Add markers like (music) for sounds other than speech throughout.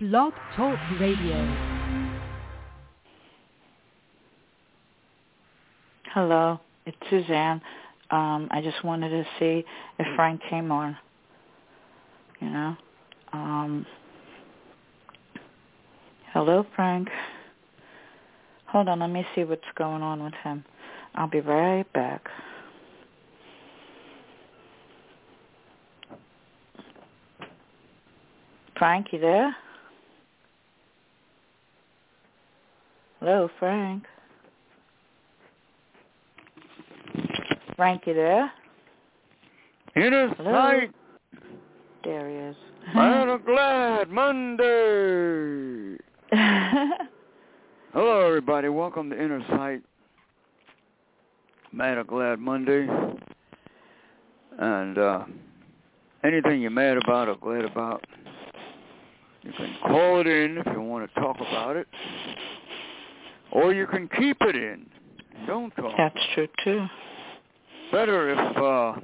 Blog Talk Radio. Hello, it's Suzanne. Um, I just wanted to see if Frank came on. You know. Um, hello, Frank. Hold on, let me see what's going on with him. I'll be right back. Frank, you there? Hello, Frank. Frank, you there? Inner Hello? sight, There he is. of (laughs) glad Monday. Hello, everybody. Welcome to Inner Sight, Mad or Glad Monday. And uh, anything you're mad about or glad about, you can call it in if you want to talk about it, or you can keep it in. Don't talk. That's true too. Better if, uh,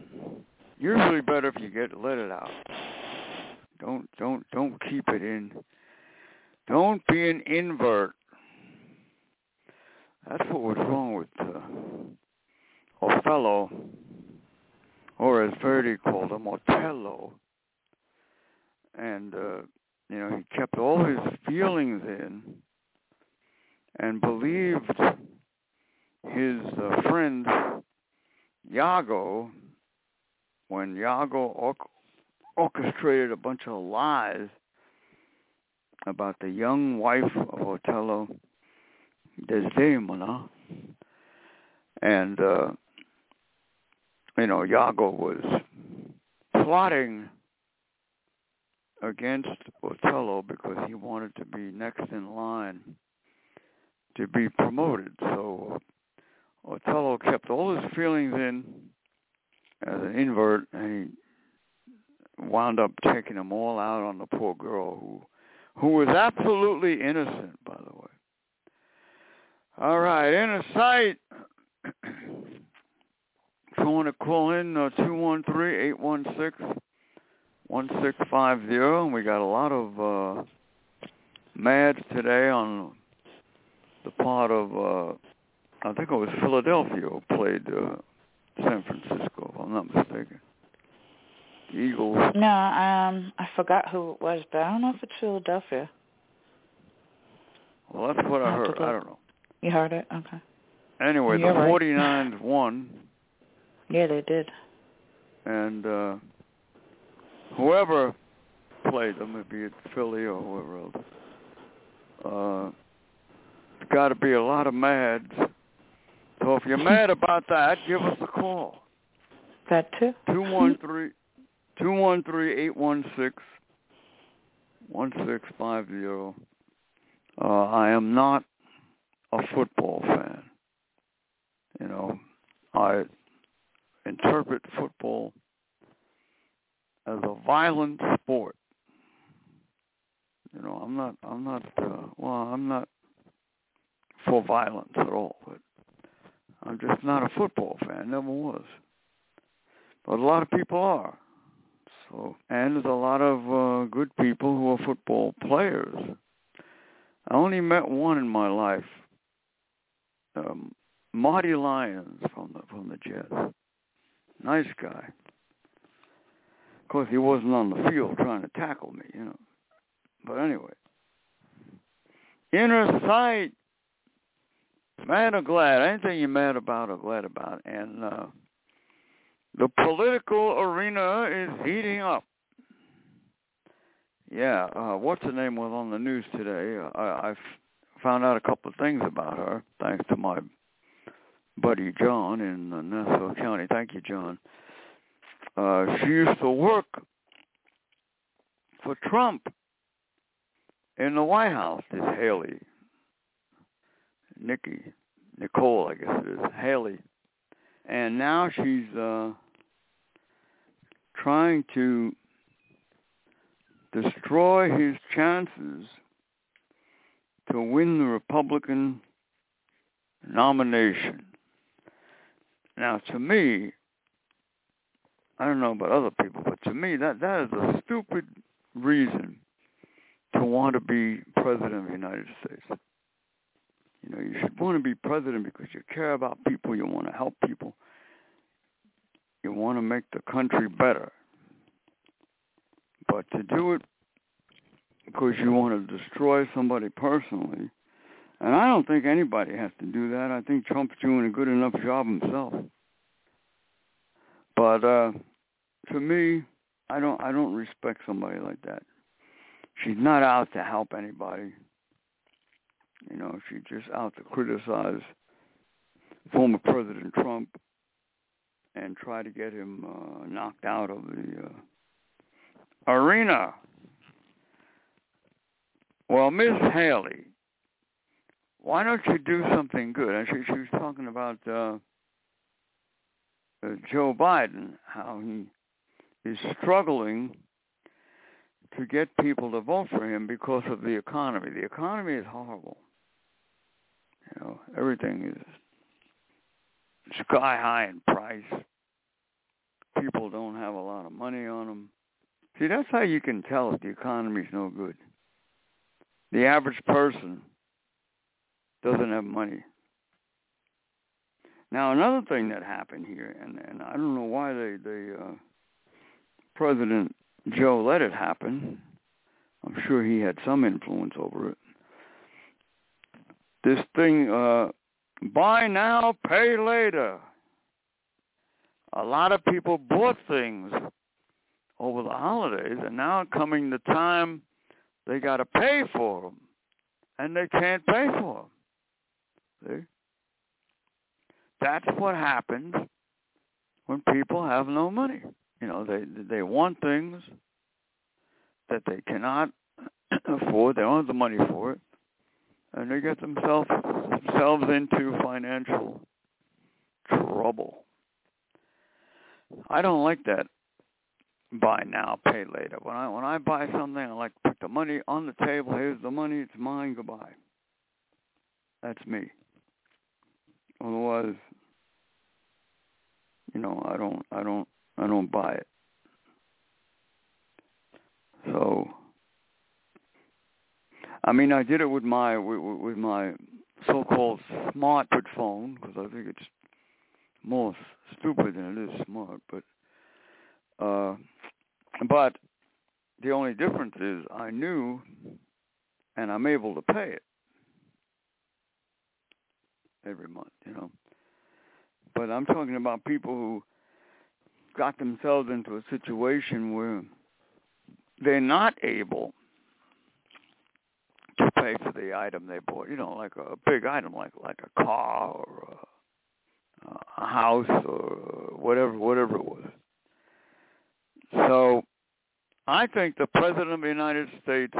usually better if you get let it out. Don't don't don't keep it in. Don't be an invert. That's what was wrong with uh, Othello, or as Verdi called him, Otello. And uh, you know, he kept all his feelings in and believed his uh, friend Iago when Iago or- orchestrated a bunch of lies about the young wife of Otello, Desdemona, and uh, you know Iago was plotting against Otello because he wanted to be next in line to be promoted. So Otello kept all his feelings in as an invert, and he wound up taking them all out on the poor girl who who was absolutely innocent, by the way. All right, inner sight. (clears throat) if you want to call in, uh, 213-816-1650. And we got a lot of uh, mads today on the part of, uh, I think it was Philadelphia who played uh, San Francisco, if I'm not mistaken. The Eagles. No, um, I forgot who it was, but I don't know if it's Philadelphia. Well, that's what I I'll have to heard. I don't know. You heard it? Okay. Anyway, You're the right. 49ers (laughs) won, Yeah, they did. and uh, whoever played them, it be it Philly or whoever else, uh, it's got to be a lot of mads. So if you're mad (laughs) about that, give us a call. That too. Two one three, two one three eight one six, one six five zero. Uh, I am not a football fan. You know, I interpret football as a violent sport. You know, I'm not, I'm not, uh, well, I'm not for violence at all, but I'm just not a football fan, never was. But a lot of people are. So, and there's a lot of uh, good people who are football players. I only met one in my life, um, Marty Lyons from the from the Jets. Nice guy. Of course, he wasn't on the field trying to tackle me, you know. But anyway, inner sight. Mad or glad? Anything you're mad about or glad about, and uh, the political arena is heating up. Yeah, uh, what's her name was on the news today. I, I found out a couple of things about her thanks to my buddy John in Nassau County. Thank you, John. Uh, she used to work for Trump in the White House. This Haley, Nikki, Nicole, I guess it is Haley, and now she's uh, trying to destroy his chances to win the Republican nomination. Now, to me, I don't know about other people, but to me, that that is a stupid reason to want to be president of the United States. You know, you should want to be president because you care about people, you want to help people, you want to make the country better. But to do it because you want to destroy somebody personally, and I don't think anybody has to do that. I think Trump's doing a good enough job himself. But uh to me, I don't I don't respect somebody like that. She's not out to help anybody. You know, she's just out to criticize former President Trump and try to get him uh, knocked out of the uh, arena. Well, Miss Haley, why don't you do something good? And she, she was talking about uh, uh, Joe Biden, how he is struggling to get people to vote for him because of the economy. The economy is horrible. You know, everything is sky high in price. People don't have a lot of money on them. See, that's how you can tell if the economy's no good. The average person doesn't have money. Now, another thing that happened here, and, and I don't know why they, they uh, President Joe let it happen. I'm sure he had some influence over it. This thing, uh, buy now, pay later. A lot of people bought things over the holidays, and now coming the time they got to pay for them, and they can't pay for them. See? That's what happens when people have no money. You know, they they want things that they cannot (clears throat) afford. They don't have the money for it, and they get themselves themselves into financial trouble. I don't like that buy now, pay later. When I when I buy something, I like to put the money on the table. Here's the money. It's mine. Goodbye. That's me. Otherwise, you know, I don't, I don't, I don't buy it. So, I mean, I did it with my with, with my so-called smart phone because I think it's more stupid than it is smart. But, uh, but the only difference is I knew, and I'm able to pay it every month. You know, but I'm talking about people who got themselves into a situation where they're not able pay for the item they bought. You know, like a big item, like like a car or a, a house or whatever, whatever it was. So, I think the president of the United States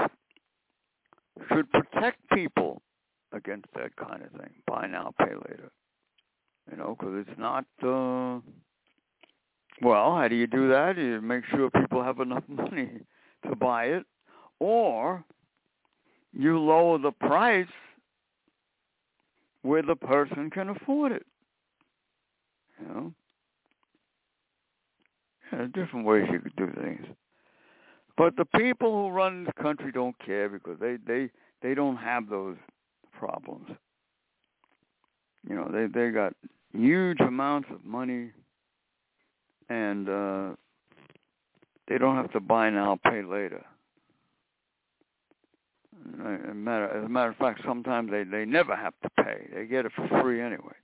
should protect people against that kind of thing. Buy now, pay later. You know, because it's not. uh Well, how do you do that? You make sure people have enough (laughs) money to buy it, or you lower the price where the person can afford it. You know, yeah, different ways you could do things. But the people who run the country don't care because they they they don't have those problems. You know, they they got huge amounts of money and uh they don't have to buy now, pay later. As a matter, as a matter of fact, sometimes they they never have to pay. They get it for free anyway.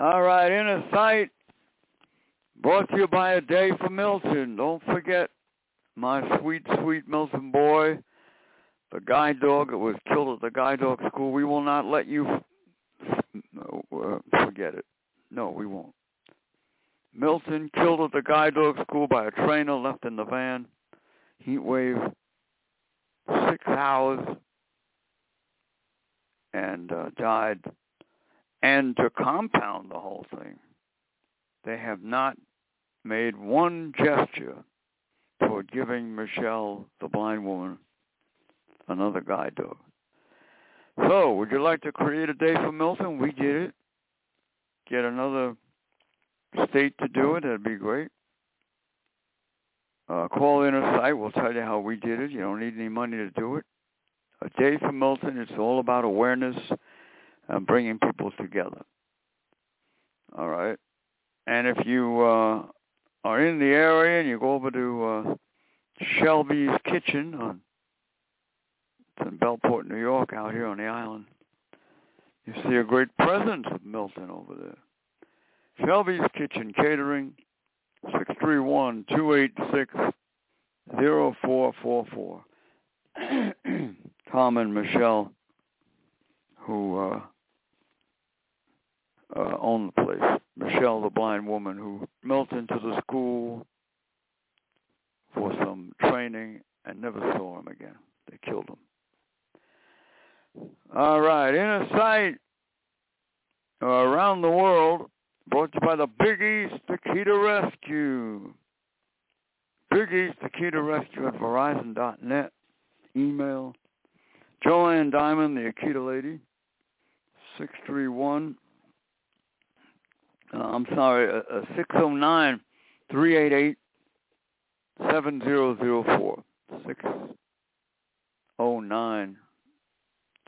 All right, inner sight brought to you by a day for Milton. Don't forget my sweet, sweet Milton boy, the guide dog that was killed at the guide dog school. We will not let you uh, forget it. No, we won't. Milton killed at the guide dog school by a trainer left in the van. Heat wave, six hours, and uh, died. And to compound the whole thing, they have not made one gesture toward giving Michelle, the blind woman, another guide dog. So, would you like to create a day for Milton? We did it. Get another state to do it, that'd be great. Uh, call Inner Sight. We'll tell you how we did it. You don't need any money to do it. A day for Milton. It's all about awareness and bringing people together. All right. And if you uh, are in the area and you go over to uh, Shelby's Kitchen on it's in Bellport, New York, out here on the island, you see a great presence of Milton over there. Shelby's Kitchen Catering, six three one two eight six zero four four four. (clears throat) Tom and Michelle, who uh, uh, own the place. Michelle, the blind woman who Milton to the school for some training and never saw him again. They killed him. All right, Inner Sight around the world, brought to you by the Big East Akita Rescue. Big East Akita Rescue at Verizon.net. Email Joanne Diamond, the Akita lady, 631 uh, I'm sorry, uh, uh, 609 388 7004. 609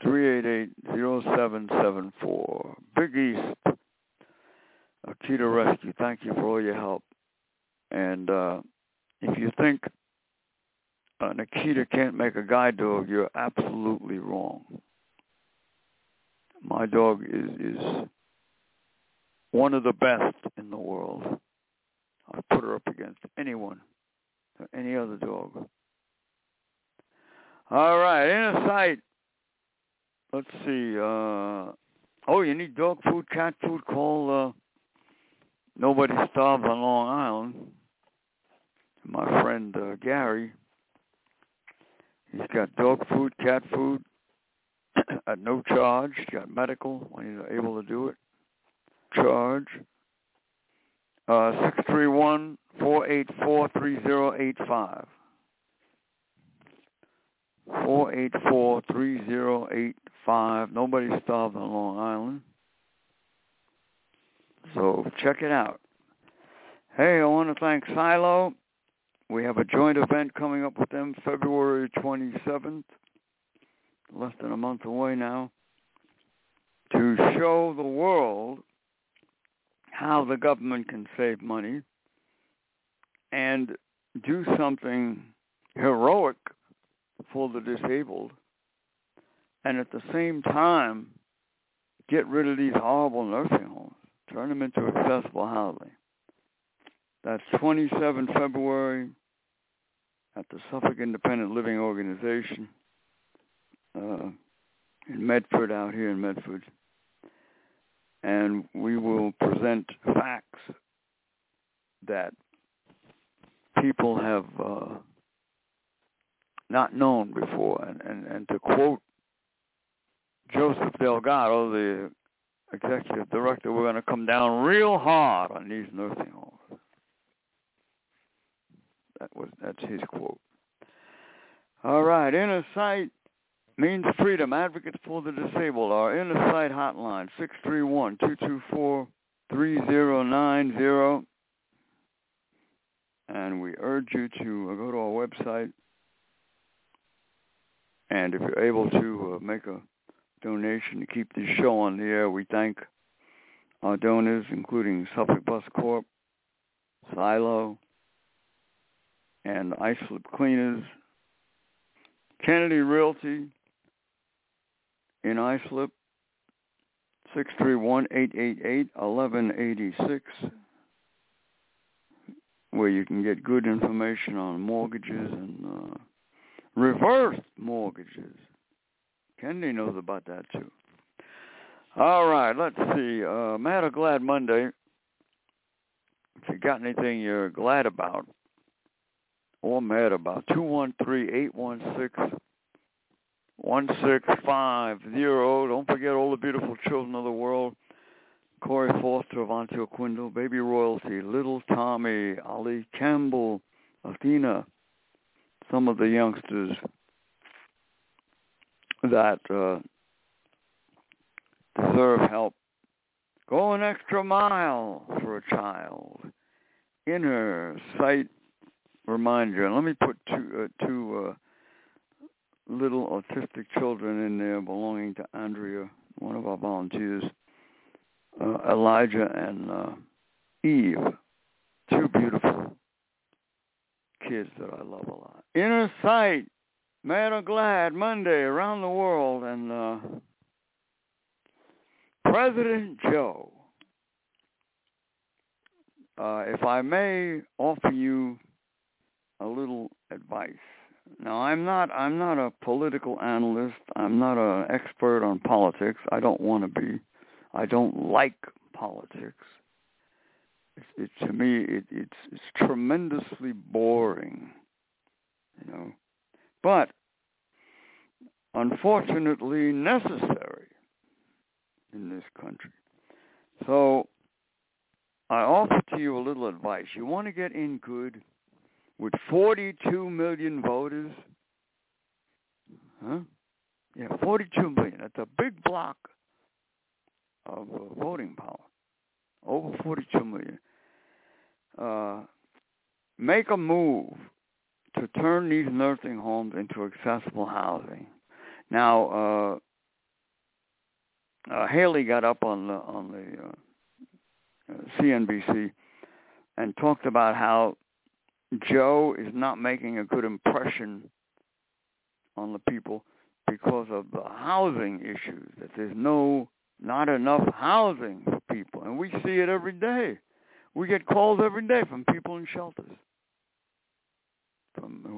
388 0774. Big East Akita Rescue. Thank you for all your help. And uh, if you think an Akita can't make a guide dog, you're absolutely wrong. My dog is is one of the best in the world. I put her up against anyone, or any other dog. All right, Inner Sight. Let's see. Uh, oh, you need dog food, cat food? Call uh, Nobody Starves on Long Island. My friend uh, Gary. He's got dog food, cat food (coughs) at no charge. He's got medical when he's able to do it charge. Uh, six three one four eight four three zero eight five. Four eight four three zero eight five. Nobody starved on Long Island. So check it out. Hey, I want to thank Silo. We have a joint event coming up with them February 27th, less than a month away now, to show the world how the government can save money and do something heroic for the disabled and at the same time get rid of these horrible nursing homes, turn them into accessible housing. That's 27 February at the Suffolk Independent Living Organization uh, in Medford, out here in Medford and we will present facts that people have uh, not known before. And, and, and to quote Joseph Delgado, the executive director, we're going to come down real hard on these nursing homes. That was that's his quote. All right, inner sight Means Freedom, Advocates for the Disabled, our inner sight hotline, 631-224-3090. And we urge you to uh, go to our website. And if you're able to uh, make a donation to keep this show on the air, we thank our donors, including Suffolk Bus Corp, Silo, and Islip Cleaners, Kennedy Realty, in Islip, 631-888-1186, where you can get good information on mortgages and uh, reverse mortgages. Kennedy knows about that too. All right, let's see. Uh, Mad or Glad Monday. If you got anything you're glad about or mad about, 213-816 1650. Don't forget all the beautiful children of the world. Corey Foster of Antio Quindle, Baby Royalty, Little Tommy, Ali Campbell, Athena, some of the youngsters that uh, deserve help. Go an extra mile for a child. Inner Sight remind you. And let me put two uh, two uh, little autistic children in there belonging to Andrea, one of our volunteers, uh, Elijah and uh, Eve, two beautiful kids that I love a lot. Inner sight, or glad, Monday around the world, and uh, President Joe. Uh, if I may offer you a little advice. Now, I'm not I'm not a political analyst. I'm not an expert on politics. I don't want to be. I don't like politics. It's, it, to me, it, it's it's tremendously boring, you know. But unfortunately, necessary in this country. So I offer to you a little advice. You want to get in good with 42 million voters? Huh? Yeah, 42 million. That's a big block of uh, voting power. Over 42 million. Uh, make a move to turn these nursing homes into accessible housing. Now, uh, uh, Haley got up on the on the uh, CNBC and talked about how Joe is not making a good impression on the people because of the housing issues. That there's no not enough housing for people, and we see it every day. We get calls every day from people in shelters,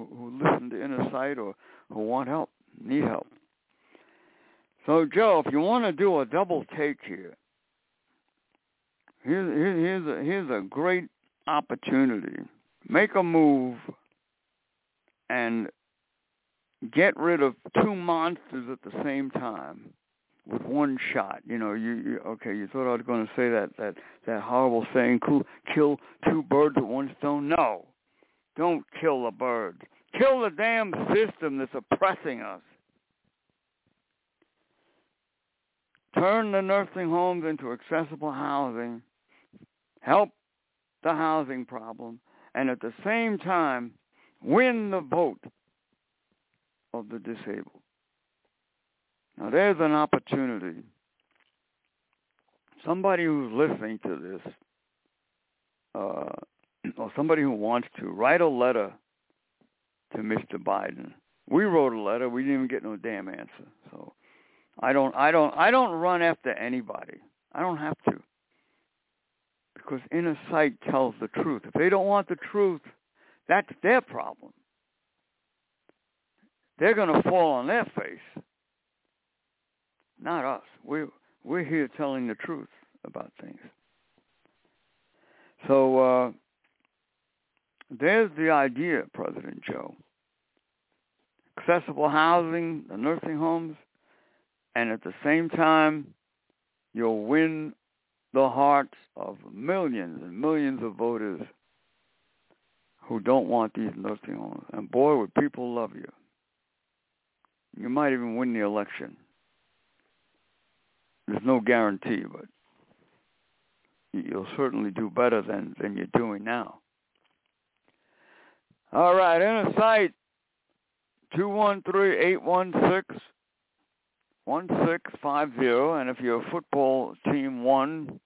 who, listen to Inner Sight or who want help, need help. So, Joe, if you want to do a double take here, here's, here's, a, here's a great opportunity. Make a move and get rid of two monsters at the same time with one shot. You know, you, you okay? You thought I was going to say that that that horrible saying, "Kill two birds with one stone." No, don't kill the bird. Kill the damn system that's oppressing us. turn the nursing homes into accessible housing, help the housing problem, and at the same time win the vote of the disabled. Now there's an opportunity. Somebody who's listening to this, uh, (clears throat) or somebody who wants to, write a letter to Mr. Biden. We wrote a letter. We didn't even get no damn answer. So I don't I don't I don't run after anybody. I don't have to. Because inner sight tells the truth. If they don't want the truth, that's their problem. They're going to fall on their face. Not us. We're we're here telling the truth about things. So uh, there's the idea, President Joe. Accessible housing, the nursing homes, and at the same time, you'll win the hearts of millions and millions of voters who don't want these nursing homes. And boy, would people love you. You might even win the election. There's no guarantee, but you'll certainly do better than, than you're doing now. All right, inner sight, 213-816 1650. And if your football team won,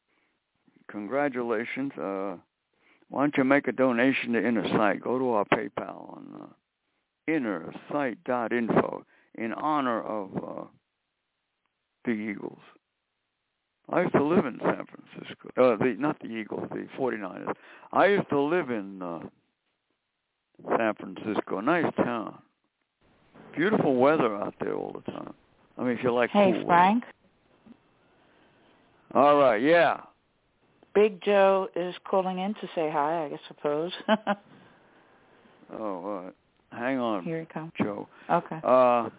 congratulations. Uh, why don't you make a donation to Inner Sight? Go to our PayPal on uh, innersight.info in honor of uh, the Eagles. I used to live in San Francisco. Uh, the, not the Eagles, the 49ers. I used to live in uh, San Francisco. Nice town. Beautiful weather out there all the time. I mean, if you like. Hey, cool Frank. All right. Yeah. Big Joe is calling in to say hi. I guess, suppose. (laughs) oh, uh, hang on. Here he comes. Joe. Okay. Uh,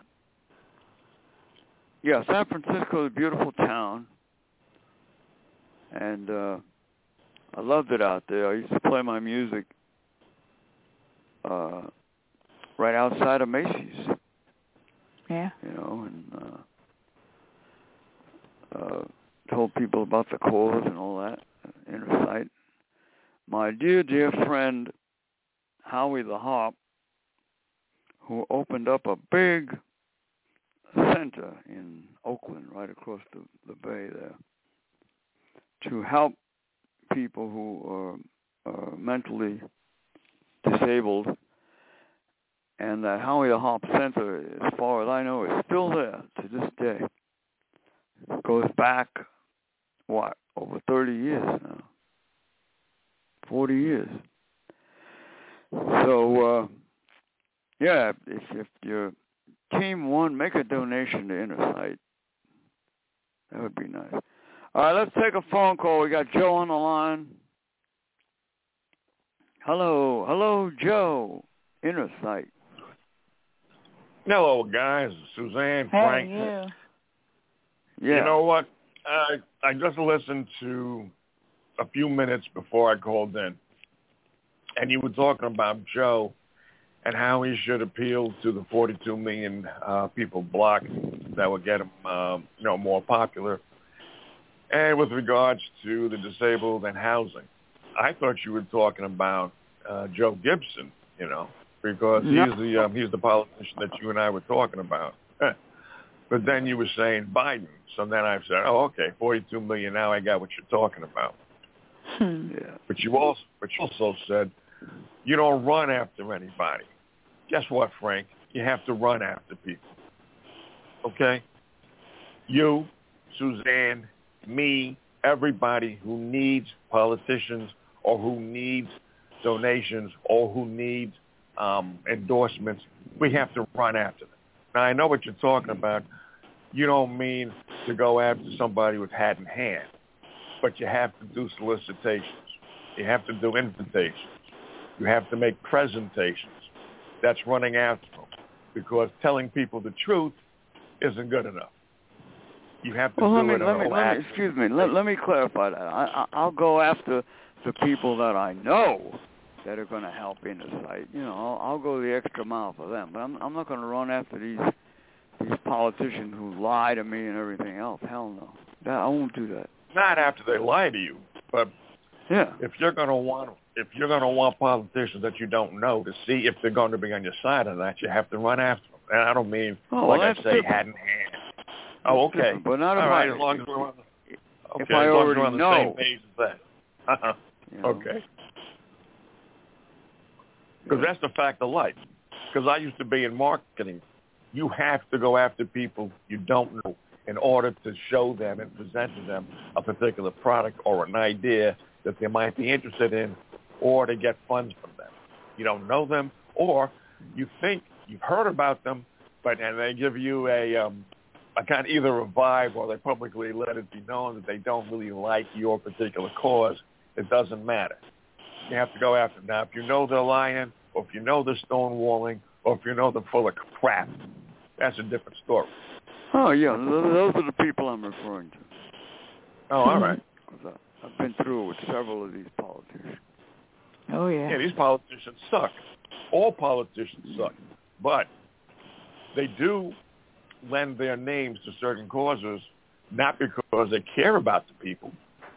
yeah, San Francisco is a beautiful town, and uh, I loved it out there. I used to play my music uh, right outside of Macy's. Yeah. You know, and uh, uh, told people about the cause and all that, inner sight. My dear, dear friend, Howie the Harp, who opened up a big center in Oakland, right across the, the bay there, to help people who are, are mentally disabled. And that Howie the Harp Center, as far as I know, is still there to this day. It goes back, what, over 30 years now. 40 years. So, uh, yeah, if, if your team won, make a donation to Inner Sight. That would be nice. All right, let's take a phone call. We got Joe on the line. Hello, hello, Joe. Inner Sight. Hello, guys. Suzanne, Hey, Frank. you. Yeah. You know what? I I just listened to a few minutes before I called in, and you were talking about Joe and how he should appeal to the 42 million uh, people blocked that would get him, um, you know, more popular. And with regards to the disabled and housing, I thought you were talking about uh, Joe Gibson, you know, because No. he's the um, he's the politician that you and I were talking about. (laughs) but then you were saying Biden, so then I said, oh, okay, 42 million. Now I got what you're talking about. Hmm. Yeah. But you also, but you also said you don't run after anybody. Guess what, Frank? You have to run after people. Okay? You, Suzanne, me, everybody who needs politicians or who needs donations or who needs um, endorsements, we have to run after them. Now, I know what you're talking about. You don't mean to go after somebody with hat in hand, but you have to do solicitations. You have to do invitations. You have to make presentations. That's running after them because telling people the truth isn't good enough. You have to Well, let do me, it let in me, let me, excuse me. Let, let me clarify that. I, I, I'll go after the people that I know that are going to help Inner Sight. You know, I'll, I'll go the extra mile for them. But I'm, I'm not going to run after these these politicians who lie to me and everything else. Hell no. That, I won't do that. Not after they lie to you, but Yeah. if you're going to want if you're going to want politicians that you don't know to see if they're going to be on your side or not, you have to run after them. And I don't mean Oh, like well, I say, different. hand in hand. Oh, okay. But not All right, I, as long as we're on the, if I as long as already on the know. same page as that. Uh-huh. You know. Okay. Because that's the fact of life. Because I used to be in marketing. You have to go after people you don't know in order to show them and present to them a particular product or an idea that they might be interested in or to get funds from them. You don't know them or you think you've heard about them, but and they give you a, um, a kind of either a vibe or they publicly let it be known that they don't really like your particular cause. It doesn't matter. You have to go after them. Now, if you know they're lying, or if you know they're stonewalling, or if you know they're full of crap, that's a different story. Oh yeah, those are the people I'm referring to. Oh, all right. 'Cause I, I've been through it with several of these politicians. Oh yeah. Yeah, these politicians suck. All politicians suck. But they do lend their names to certain causes, not because they care about the people,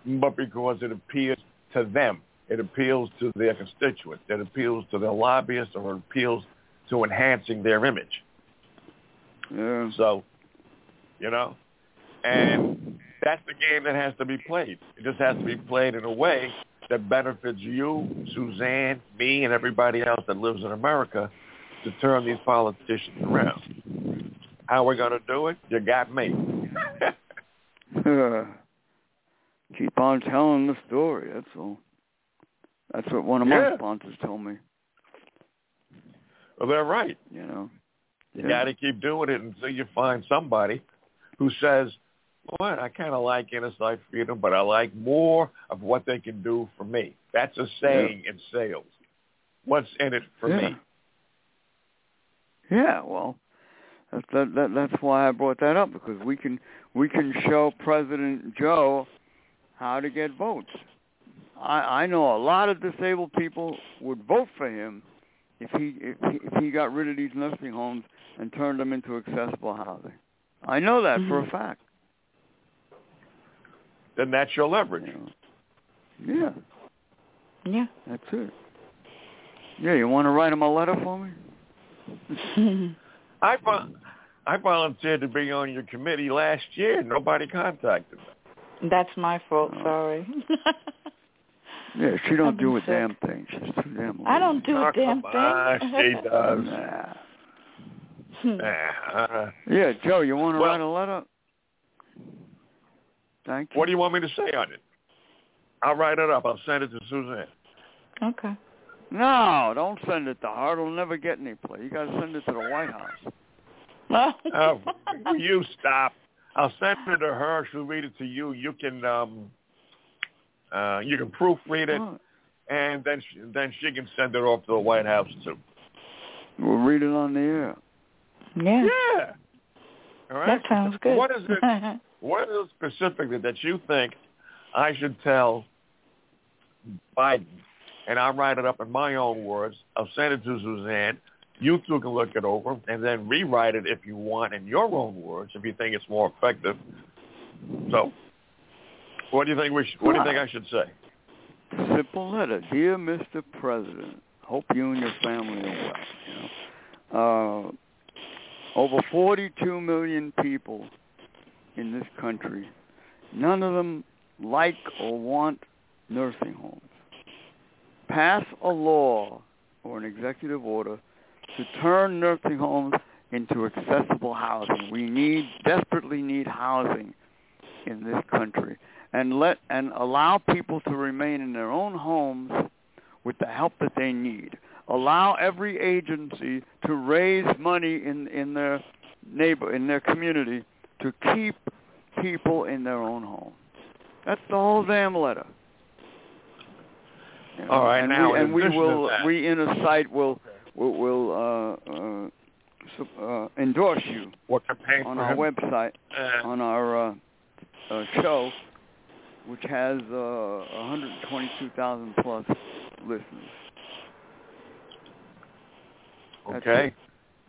but because it appeals to them. It appeals to their constituents. It appeals to their lobbyists or it appeals to enhancing their image. Yeah. So, you know, and that's the game that has to be played. It just has to be played in a way that benefits you, Suzanne, me, and everybody else that lives in America to turn these politicians around. How we're going to do it? You got me. (laughs) (laughs) Keep on telling the story. That's all. That's what one of my sponsors told me. well, they're right. You know. You Yeah. got to keep doing it until you find somebody who says, "What? I kind of like inner sight freedom, but I like more of what they can do for me." That's a saying in sales. What's in it for yeah. me? Yeah. Well, that's that, that. That's why I brought that up because we can we can show President Joe how to get votes. I I know a lot of disabled people would vote for him if he if he, if he got rid of these nursing homes and turned them into accessible housing. I know that for a mm-hmm. fact. Then that's your leverage. You. Yeah, Yeah. that's it. Yeah, you want to write him a letter for me? (laughs) I I volunteered to be on your committee last year. Nobody contacted me. That's my fault. Oh. Sorry. (laughs) Yeah, she don't I've do a sick. damn thing. She's too damn. Lazy. I don't do Oh, a damn come on, thing. she does. (laughs) Nah. Hmm. Nah, uh, Yeah, Joe, you want to Well- write a letter? Thank you. what do you want me to say on it? I'll write it up. I'll send it to Suzanne. okay. No, don't send it to her. It'll never get any play. You got to send it to the White House. (laughs) Oh, you stop. I'll send it to her. She'll read it to you. You can um uh you can proofread it Oh, and then she, then she can send it off to the White House too. we'll read it on the air. yeah. Yeah. All right. That sounds good. What is it (laughs) what is it specifically that you think I should tell Biden? And I'll write it up in my own words. I'll send it to Suzanne. You two can look it over and then rewrite it if you want in your own words if you think it's more effective. So, what do you think we what do you think I should say? Simple letter. Dear Mr. President, hope you and your family are well. You know? uh, over 42 million people in this country. None of them like or want nursing homes. Pass a law or an executive order to turn nursing homes into accessible housing. We need desperately need housing in this country and let and allow people to remain in their own homes with the help that they need. Allow every agency to raise money in in their neighbor in their community to keep people in their own home. That's the whole damn letter. You know, All right, and now, we, and we will we Inner Sight will will, will uh, uh, uh, endorse you on our him? website Uh, on our uh, uh, show, which has uh, 122,000 plus listeners. Okay.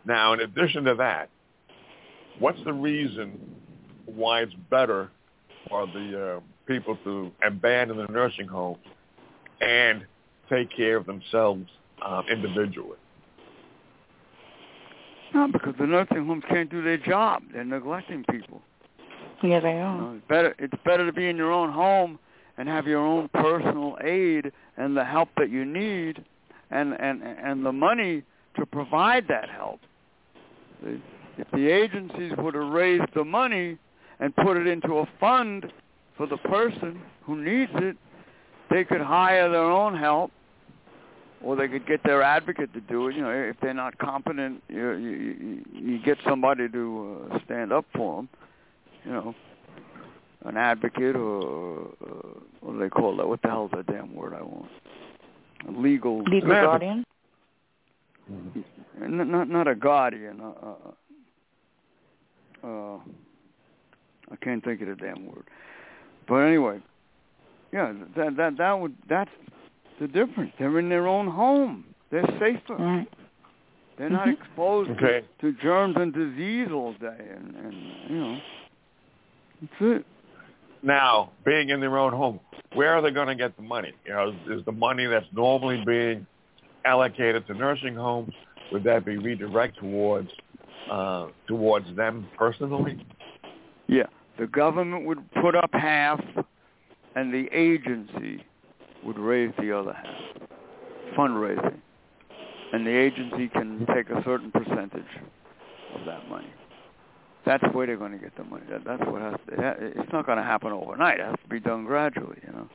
Now, in addition to that, what's the reason why it's better for the uh, people to abandon the nursing homes and take care of themselves um, individually? No, because the nursing homes can't do their job. They're neglecting people. yeah, they You are. know, it's better. It's better to be in your own home and have your own personal aid and the help that you need, and and and the money to provide that help. If the agencies would have raised the money and put it into a fund for the person who needs it, they could hire their own help, or they could get their advocate to do it. You know, if they're not competent, you you, you, get somebody to uh, stand up for them. You know, an advocate or uh, what do they call that? What the hell's that damn word I want? A legal, Legal guardian. n- not not a guardian. Uh, uh, uh, I can't think of the damn word. But anyway, yeah, that that that would that's the difference. They're in their own home. They're safer. Right. They're not Mhm. exposed Okay. to, to germs and disease all day, and, and you know, that's it. Now, being in their own home, where are they going to get the money? You know, is, is the money that's normally being allocated to nursing homes would that be redirected towards uh, towards them personally? Yeah, the government would put up half, and the agency would raise the other half. Fundraising, and the agency can take a certain percentage of that money. That's where they're going to get the money. That, that's what has to. it It's not going to happen overnight. It has to be done gradually. You know.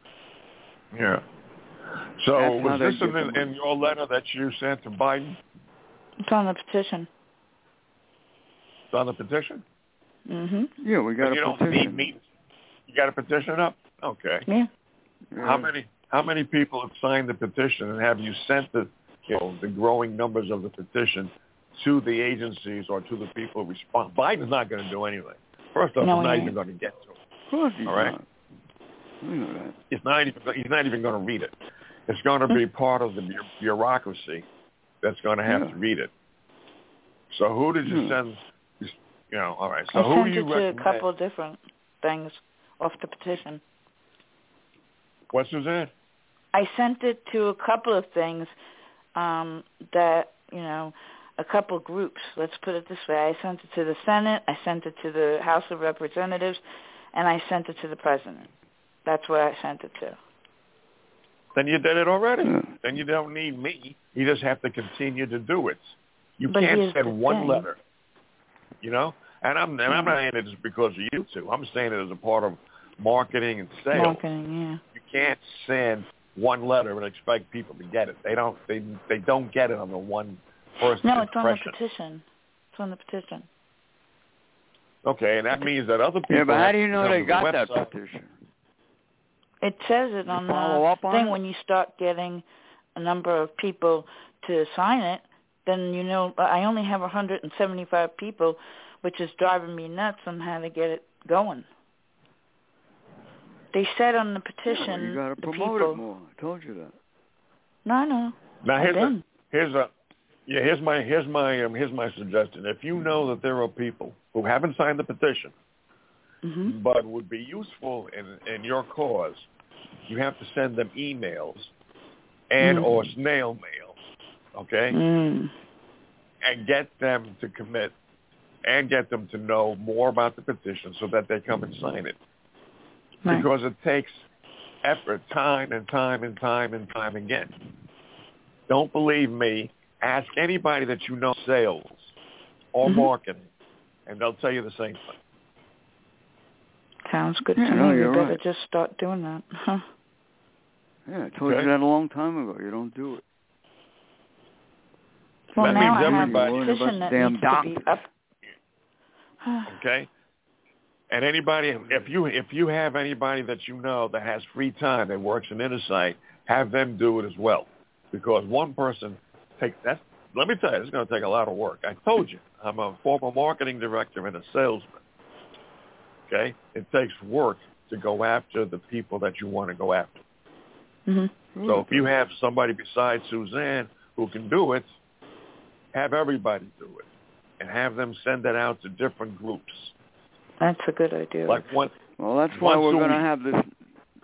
Yeah. So That's was this in, in your letter that you sent to Biden? It's on the petition. It's on the petition? Mhm. Yeah, we got you a don't petition. need me. You got a petition up? Okay. Yeah. Yeah. How many how many people have signed the petition and have you sent the you know the growing numbers of the petition to the agencies or to the people who respond? Biden's not going to do anything. First off, No, he's not even going to get to it. Of course he's All right. not. We know that. He's not even he's not even going to read it. It's going to be (laughs) part of the bureaucracy that's going to have Yeah. to read it. So who did you Hmm. send? You know, all right. So I who do you recommend? a couple of different things off the petition. What, Suzanne? I sent it to a couple of things um, that you know a couple groups. Let's put it this way: I sent it to the Senate, I sent it to the House of Representatives, and I sent it to the President. That's where I sent it to. Then you did it already. Then you don't need me. You just have to continue to do it. You But can't send one thing. letter. You know, and I'm and I'm not saying it just because of you two. I'm saying it as a part of marketing and sales. Marketing, yeah. You can't send one letter and expect people to get it. They don't. They they don't get it on the one first yeah. No, it's on the petition. It's on the petition. Okay, and that means that other people. Yeah, but how do you to know come they to the got that website. petition? It says it on the up on thing it? when you start getting a number of people to sign it. Then you know I only have 175 people, which is driving me nuts on how to get it going. They said on the Yeah, petition well, you got to promote people. it more. I told you that. No, no. Now I've here's a, been. here's a yeah here's my here's my um, here's my suggestion. If you know that there are people who haven't signed the petition hmm but would be useful in in your cause, you have to send them emails and Mm. or snail mail, okay, Mm. and get them to commit and get them to know more about the petition so that they come and sign it Right. because it takes effort, time and time and time and time again. Don't believe me. Ask anybody that you know sales or Mhm. marketing, and they'll tell you the same thing. Sounds good Yeah, to no, me. you're better right. just start doing that. Huh. Yeah, I told Okay. you that a long time ago. You don't do it. Well, That now means I have a Worried about that damn needs to be up. (sighs) Okay? And anybody, if you if you have anybody that you know that has free time that works in Insight, have them do it as well, because one person takes that. Let me tell you, it's going to take a lot of work. I told you, I'm a former marketing director and a salesman. Okay, it takes work to go after the people that you want to go after. hmm So if you have somebody besides Suzanne who can do it, have everybody do it, and have them send it out to different groups. That's a good idea. Like one, Well, that's why we're going to have this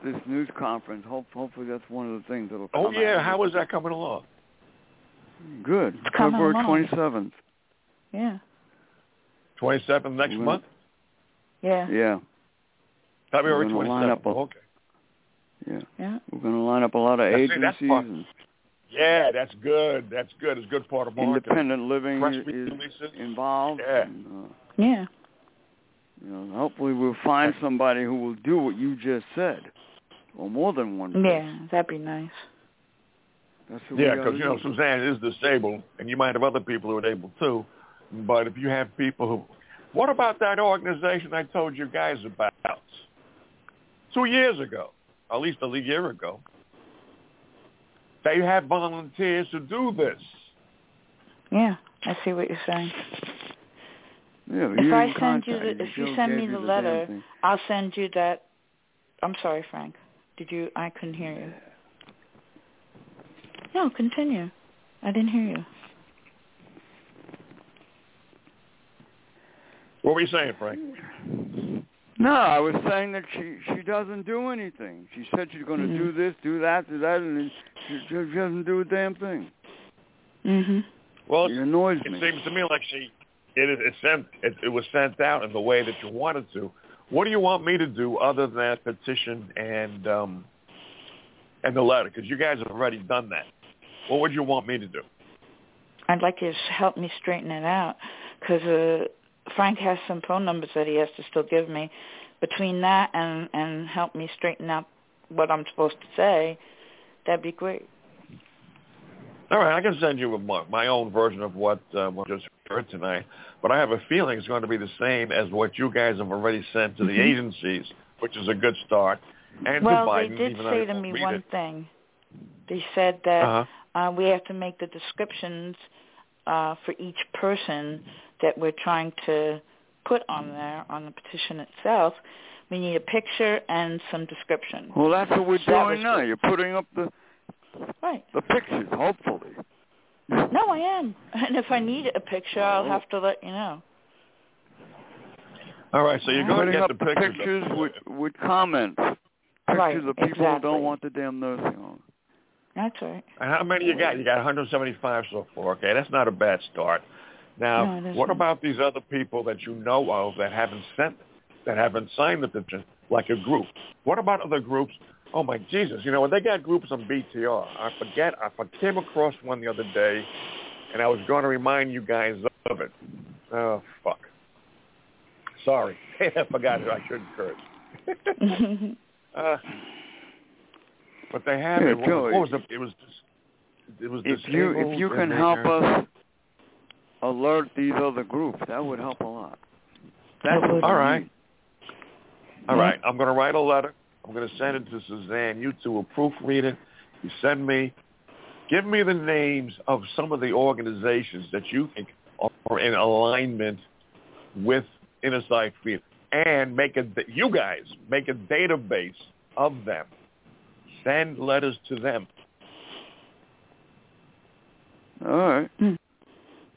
this news conference. Hope, hopefully, that's one of the things that'll come. oh yeah, out of how it. is that coming along? Good. It's coming February twenty seventh. yeah. Twenty seventh next month, Yeah. Yeah, February We're twenty gonna line up a- Okay. yeah. Yeah. We're going to line up a lot of Now, see, agencies that's part- and Yeah, that's good. That's good. It's a good part of marketing. independent living Press is, is releases. involved. Yeah. And, uh, Yeah. You know, hopefully, we'll find somebody who will do what you just said, or more than one. person. Yeah. That'd be nice. That's what we Yeah, gotta because you know. Suzanne is disabled, and you might have other people who are able too. But if you have people who, what about that organization I told you guys about two years ago, at least a year ago? They have volunteers to do this. Yeah. I see what you're saying. Yeah, If I didn't send you the- if you send me the letter- thing. I'll send you that. I'm sorry, Frank. Did you? I couldn't hear you. No, continue. I didn't hear you. What were you saying, Frank? No, I was saying that she she doesn't do anything. She said she's going to Mhm. do this, do that, do that, and then she, she doesn't do a damn thing. Mhm. Well, It annoys It me. It seems to me like she it is it sent it, it was sent out in the way that you wanted to. What do you want me to do other than that petition and um and the letter? Because you guys have already done that. What would you want me to do? I'd like you to help me straighten it out because uh, Frank has some phone numbers that he has to still give me. Between that and and help me straighten out what I'm supposed to say, that'd be great. All right, I can send you my, my own version of what uh, what just heard tonight, but I have a feeling it's going to be the same as what you guys have already sent to the Mhm. agencies, which is a good start. And well, to they did say to me one it. thing. They said that Uh-huh. uh, we have to make the descriptions uh, for each person that we're trying to put on there on the petition itself. We need a picture and some description. Well, that's what we're So doing now. You're putting up the Right. the pictures, hopefully. No, I am. (laughs) And if I need a picture, I'll have to let you know. All right, so you're going putting to get the the pictures. pictures with with comments. Pictures Right, of people who don't want the damn nursing home. That's right. And how many you got? You got 175 so far. Okay, that's not a bad start. Now, No, it what isn't. about these other people that you know of that haven't sent, that haven't signed the petition, like a group? What about other groups? Oh my Jesus! You know when they got groups on BTR, I forget. I came across one the other day, and I was going to remind you guys of it. Oh fuck! Sorry, (laughs) I forgot it. I shouldn't curse. (laughs) uh, but they have Yeah, it. What, what was it? It was. Just, it was if you if you can help they're- us alert these other groups, that would help a lot. That would. All right. All Yeah. I'm going to write a letter. I'm going to send it to Suzanne. You two will proofread it. You send me. Give me the names of some of the organizations that you think are in alignment with Inner Sight Freedom, and make a. You guys make a database of them. Send letters to them. All right. Hmm.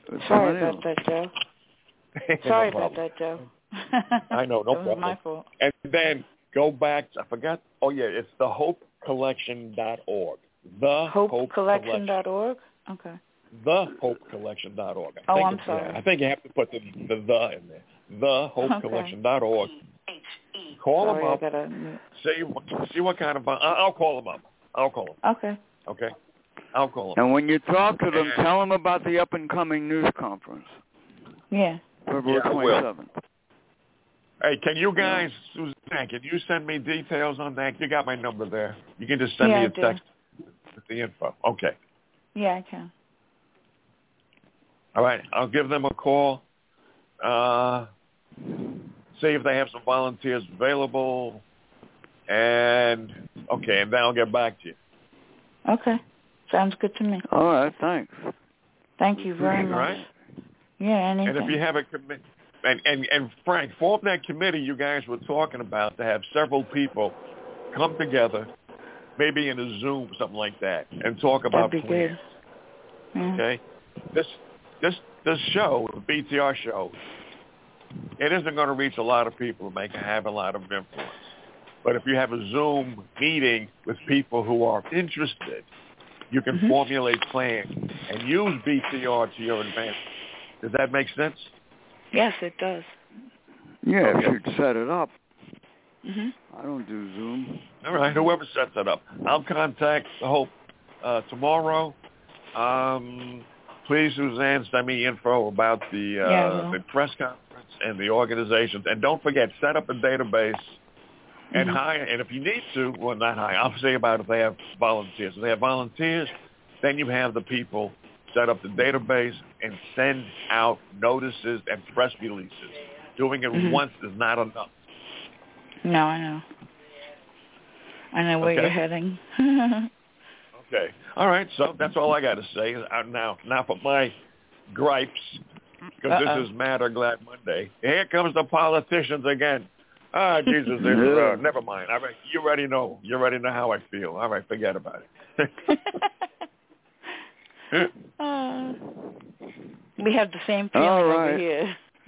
Sorry fine. about that, Joe. (laughs) No Sorry about that, Joe. I know, no that was problem. my fault. And then go back. I forgot. Oh yeah, it's the hopecollection.org. The Hope Collection. HopeCollection.org? Okay. TheHopeCollection.org. I Oh, think I'm it's- sorry. I think you have to put the the, the in there. TheHopeCollection.org. Call Sorry, them I up. gotta. See what see what kind of. I- I'll call them up. I'll call them. Okay. Okay. I'll call them. And when you talk to them, tell them about the up and coming news conference, Yeah. February Yeah, twenty seventh. Hey, can you guys, Suzanne, can you send me details on that? You got my number there. You can just send Yeah, me I a do. text with the info. Okay. Yeah, I can. All right, I'll give them a call. Uh, see if they have some volunteers available, and okay, and then I'll get back to you. Okay. Sounds good to me. All right. Thanks. Thank you very All much. right. Yeah, And if you have a committee, and, and and Frank, form that committee you guys were talking about to have several people come together, maybe in a Zoom, something like that, and talk about That'd be plans. good. Yeah. Okay, this this this show, the BTR show, it isn't going to reach a lot of people and make have a lot of influence. But if you have a Zoom meeting with people who are interested, you can Mhm. formulate plans and use BTR to your advantage. Does that make sense? Yes, it does. Yeah, Okay. if you'd set it up. Mhm. I don't do Zoom. All right, whoever sets it up. I'll contact the Hope uh, tomorrow. Um, please, Suzanne, send me info about the uh, Yeah, the press conference and the organizations. And don't forget, set up a database and Mhm. hire. And if you need to, well, not hire. I'll say about if they have volunteers. If they have volunteers, then you have the people set up the database and send out notices and press releases. Doing it Mhm. once is not enough. No, I know. I know where Okay. you're heading. (laughs) Okay. All right. So that's all I got to say. Uh, now, now for my gripes, because this is Mad or Glad Monday. Here comes the politicians again. Ah, Jesus. uh, never mind. All right. You already know. You already know how I feel. All right. Forget about it. (laughs) Uh, we have the same feeling All over here. (laughs)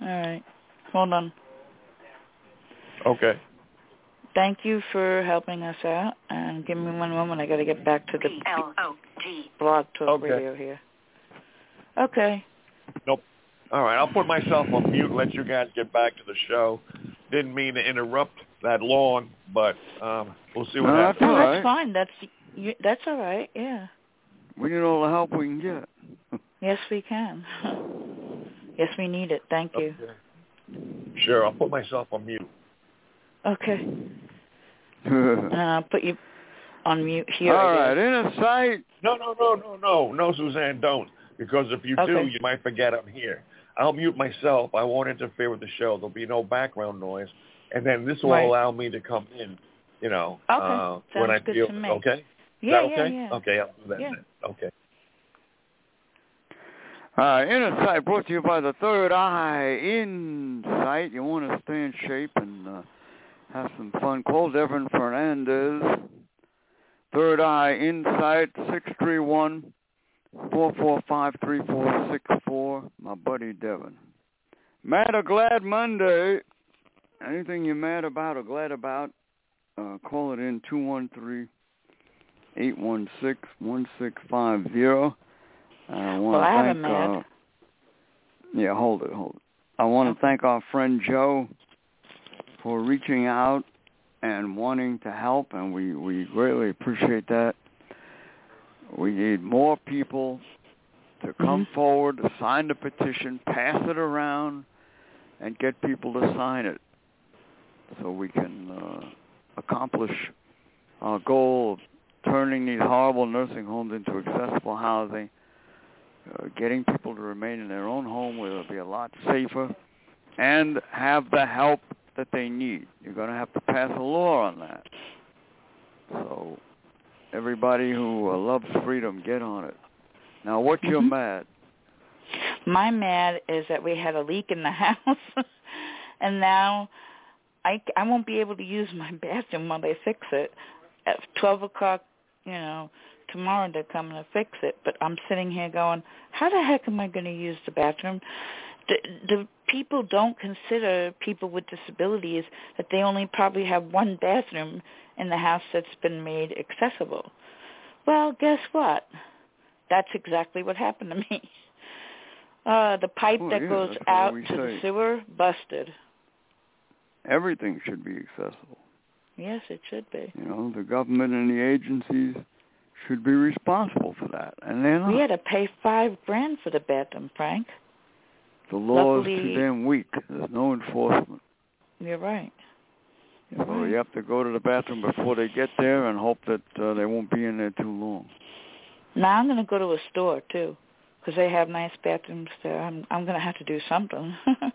All right. Hold on. okay. Thank you for helping us out. And give me one moment. I got to get back to the blog talk Okay. radio here. Okay. Nope. All right. I'll put myself on mute and let you guys get back to the show. Didn't mean to interrupt that long, but um, we'll see what No, happens. All Oh, right. that's fine. That's you, that's all right. Yeah. We need all the help we can get. Yes, we can. yes, we need it. Thank you. Okay. Sure. I'll put myself on mute. Okay. And (laughs) I'll put you on mute here. all I right. Inner sight. No, no, no, no, no, no, Suzanne, don't. Because if you do, you might forget I'm here. I'll mute myself. I won't interfere with the show. There'll be no background noise, and then this will Right. allow me to come in. You know, Okay. uh, when I feel to me. okay. Is Yeah, that okay? yeah, yeah. Okay, I'll do that. Yeah. Then. Okay. All right. Inner sight brought to you by the Third Eye Insight. You want to stay in shape and uh, have some fun. Call Devin Fernandez. Third Eye Insight, six three one four four five three four six four. My buddy Devin. Mad or glad Monday. Anything you're mad about or glad about, uh, call it in two one three eight one six one six five zero. I want Well, to I have a thank. Uh, yeah, hold it, hold it. I want to thank our friend Joe for reaching out and wanting to help, and we we greatly appreciate that. We need more people to come Mhm. forward, sign the petition, pass it around, and get people to sign it, so we can uh, accomplish our goal of turning these horrible nursing homes into accessible housing, uh, getting people to remain in their own home where they'll be a lot safer, and have the help that they need. You're going to have to pass a law on that. So everybody who uh, loves freedom, get on it. Now, what's your Mhm. mad? My mad is that we had a leak in the (laughs) house, and now I I won't be able to use my bathroom while they fix it. At twelve o'clock, you know, tomorrow they're coming to fix it. But I'm sitting here going, how the heck am I going to use the bathroom? The, the people don't consider people with disabilities that they only probably have one bathroom in the house that's been made accessible. Well, guess what? That's exactly what happened to me. (laughs) Uh, the pipe Well, that yeah, goes out to the sewer busted. Everything should be accessible. Yes, it should be. You know, the government and the agencies should be responsible for that, and they're not. We had to pay five grand for the bathroom, Frank. the law is too damn weak. There's no enforcement. You're right. You're So right. you have to go to the bathroom before they get there and hope that uh, they won't be in there too long. Now I'm going to go to a store too, because they have nice bathrooms there. I'm I'm going to have to do something. (laughs)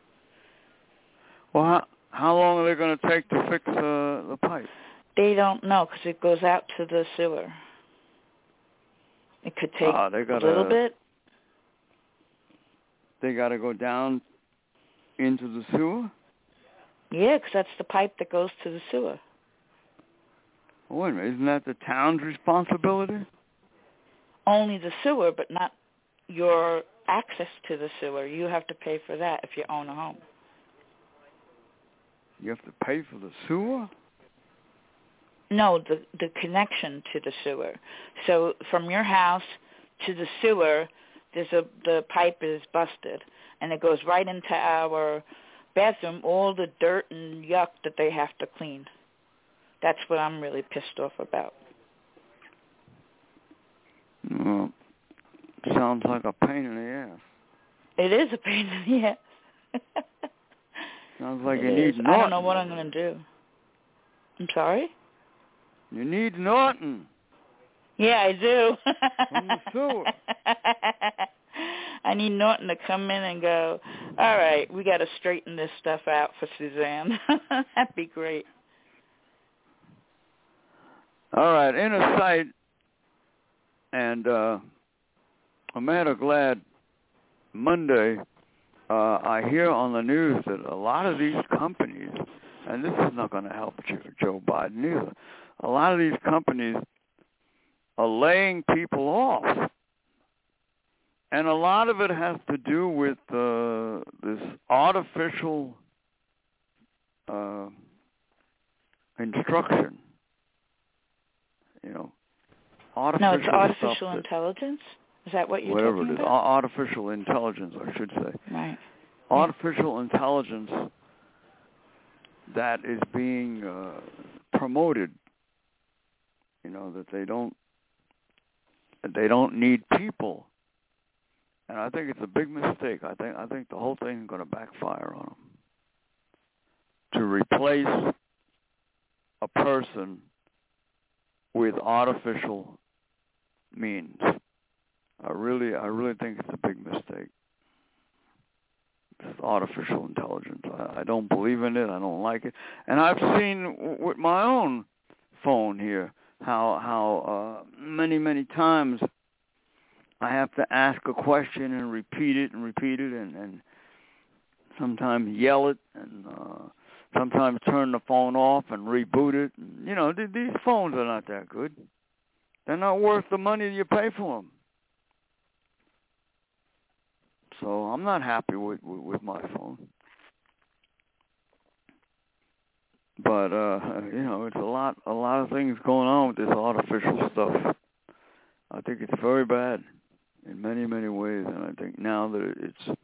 Well, how, how long are they going to take to fix uh, the pipe? they don't know because it goes out to the sewer. It could take Ah, they a gotta, little bit. They got to go down into the sewer. Yeah, because that's the pipe that goes to the sewer. Wait a minute, isn't that the town's responsibility? Only the sewer, but not your access to the sewer. You have to pay for that if you own a home. You have to pay for the sewer. No, the the connection to the sewer. So from your house to the sewer, there's a the pipe is busted, and it goes right into our bathroom. All the dirt and yuck that they have to clean. That's what I'm really pissed off about. Well, sounds like a pain in the ass. It is a pain in the ass. (laughs) Sounds like It you is. need I don't know what I'm going to do. I'm sorry. You need Norton. Yeah, I do. From the sewer. (laughs) I need Norton to come in and go, all right, we got to straighten this stuff out for Suzanne. (laughs) That'd be great. All right, inner sight, and uh, I'm Mad or Glad Monday uh, I hear on the news that a lot of these companies, and this is not going to help Jo- Joe Biden either, a lot of these companies are laying people off. And a lot of it has to do with uh, this artificial uh, instruction. You know, artificial No, it's artificial that- intelligence. Is that what you're whatever talking it is, about? ar- artificial intelligence, I should say. Right. Artificial intelligence that is being uh, promoted. You know that they don't that they don't need people, and I think it's a big mistake. I think I think the whole thing is going to backfire on them. To replace a person with artificial means. I really, I really think it's a big mistake. It's artificial intelligence. I, I don't believe in it. I don't like it. And I've seen w- with my own phone here how how uh, many many times I have to ask a question and repeat it and repeat it and and sometimes yell it and uh, sometimes turn the phone off and reboot it. You know, th- these phones are not that good. They're not worth the money you pay for them. So I'm not happy with, with with my phone. but uh, you know, it's a lot, a lot of things going on with this artificial stuff. I think it's very bad in many, many ways, and I think now that it's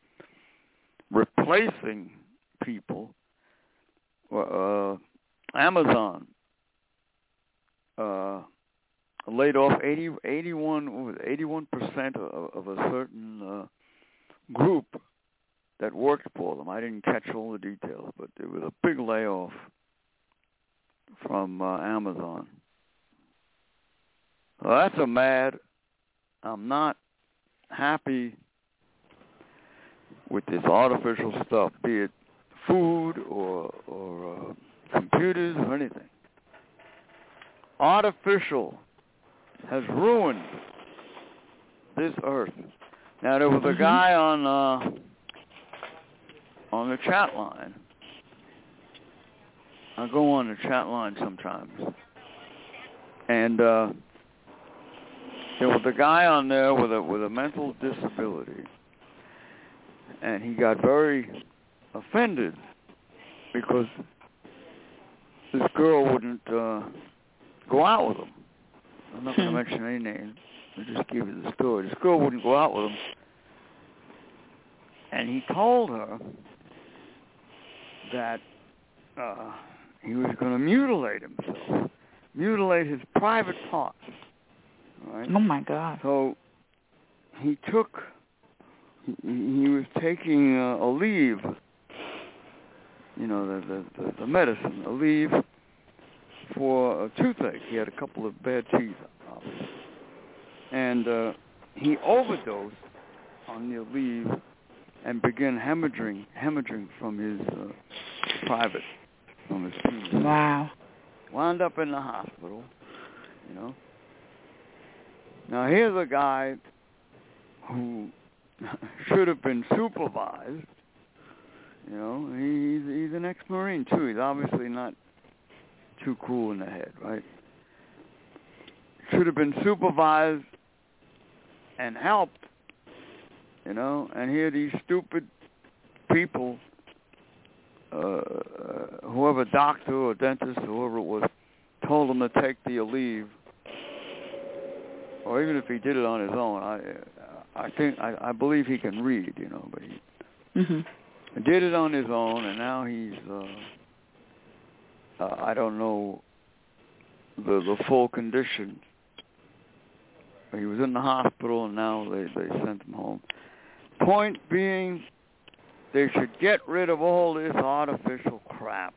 replacing people, uh, Amazon uh, laid off 80, 81, 81 percent of, of a certain uh, group that worked for them. I didn't catch all the details, but there was a big layoff from uh, Amazon. Well, that's a mad. I'm not happy with this artificial stuff, be it food or or uh, computers or anything. Artificial has ruined this earth. Now there was a Mm-hmm. guy on uh on the chat line. I go on the chat line sometimes. And uh there was a guy on there with a with a mental disability and he got very offended because this girl wouldn't uh go out with him. I'm not going to Hmm. mention any names. I'll just give you the story. This girl wouldn't go out with him, and he told her that uh, he was going to mutilate himself, mutilate his private parts. Right. Oh my God. So he took, he, he was taking uh, Aleve, you know, the, the, the, the medicine, Aleve for a toothache. He had a couple of bad teeth, obviously. And uh, he overdosed on the Aleve and began hemorrhaging, hemorrhaging from his uh, private, from his penis Wow. wound up in the hospital, you know. Now here's a guy who (laughs) should have been supervised, you know. He's he's an ex-marine too. He's obviously not too cool in the head, right? Should have been supervised and helped, you know. And here these stupid people uh, whoever doctor or dentist, whoever it was, told him to take the Aleve, or even if he did it on his own, I, I think I, I believe he can read, you know, but he Mhm. did it on his own, and now he's, uh, uh, I don't know the the full condition. He was in the hospital, and now they they sent him home. Point being, they should get rid of all this artificial crap.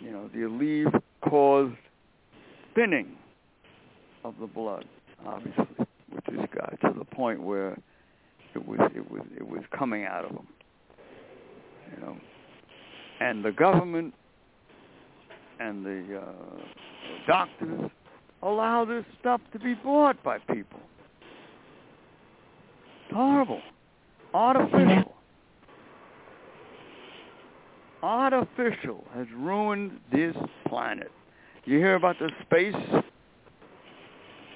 You know, the Aleve caused thinning of the blood, obviously, with this guy to the point where it was it was it was coming out of him. You know, and the government and the uh, doctors allow this stuff to be bought by people. It's horrible. Artificial. Artificial has ruined this planet. You hear about the space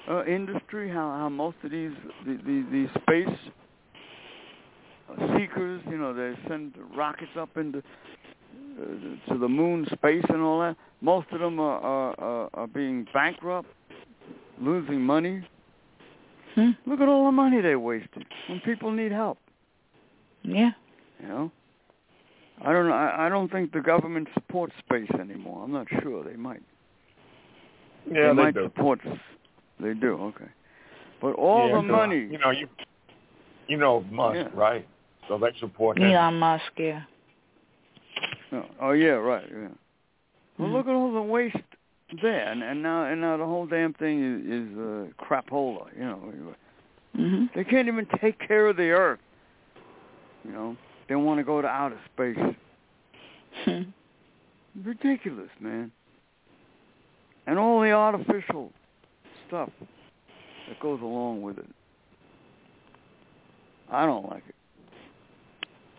uh, industry? How how most of these the, the, space seekers, you know, they send rockets up into uh, to the moon, space, and all that. Most of them are are, are, are being bankrupt, losing money. Hmm. Look at all the money they wasted when people need help. Yeah. You know, I don't know. I, I don't think the government supports space anymore. I'm not sure. They might. Yeah, they, might do. support. They do. Okay. But all Yeah, the so, money. You know, you you know Musk, Yeah. right? So they support him. Elon Musk, yeah. Oh, oh yeah, right. Yeah. Well, Mhm. look at all the waste there, and, now and now the whole damn thing is, is uh, crapola. You know, Mhm. they can't even take care of the earth. You know, they want to go to outer space. Hmm. (laughs) Ridiculous, man. And all the artificial stuff that goes along with it. I don't like it.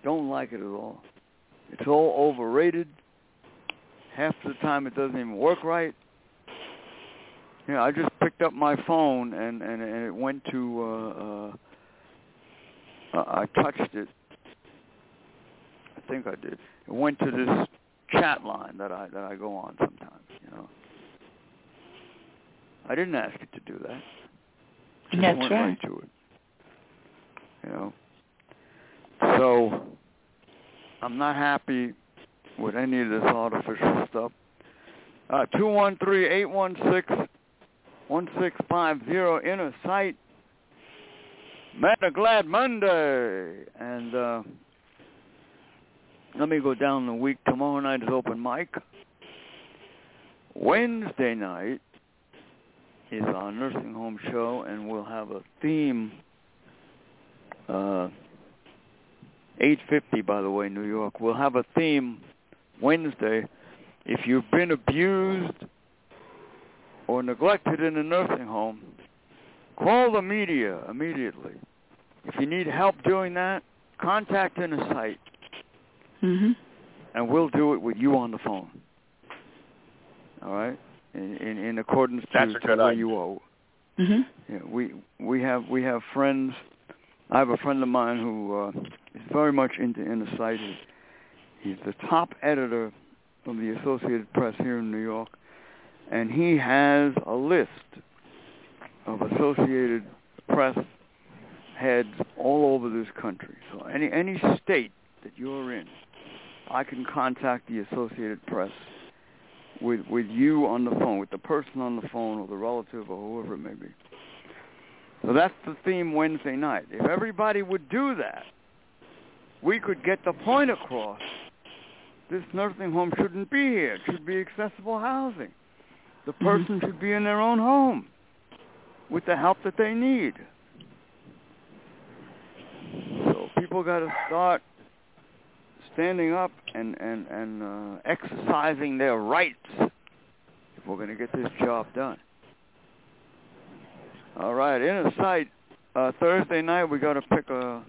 Don't like it at all. It's all overrated. Half the time it doesn't even work right. Yeah, I just picked up my phone and and, and it went to uh uh I I touched it. I think I did. It went to this chat line that I that I go on sometimes. You know, I didn't ask you to do that. Just That's went right. right to it. You know, so I'm not happy with any of this artificial stuff. Uh, two one three eight one six one six five zero inner sight. Meta Glad Monday, and uh, let me go down the week. Tomorrow night is open mic. Wednesday night is our nursing home show, and we'll have a theme. Uh, 850, by the way, New York. We'll have a theme Wednesday. If you've been abused or neglected in a nursing home, call the media immediately. If you need help doing that, contact Inner Sight, Mhm. and we'll do it with you on the phone. All right, in in, in accordance That's to, a to good what idea. you owe. Mhm. Yeah, we we have we have friends. I have a friend of mine who uh, is very much into inner sight. He's, he's the top editor of the Associated Press here in New York, and he has a list of Associated Press heads all over this country. So any any state that you're in, I can contact the Associated Press with with you on the phone, with the person on the phone or the relative or whoever it may be. So that's the theme Wednesday night. If everybody would do that, we could get the point across. This nursing home shouldn't be here. It should be accessible housing. The person should be in their own home with the help that they need. So people got to start standing up and and and uh, exercising their rights if we're going to get this job done. All right, Inner Sight. Uh, Thursday night we got to pick a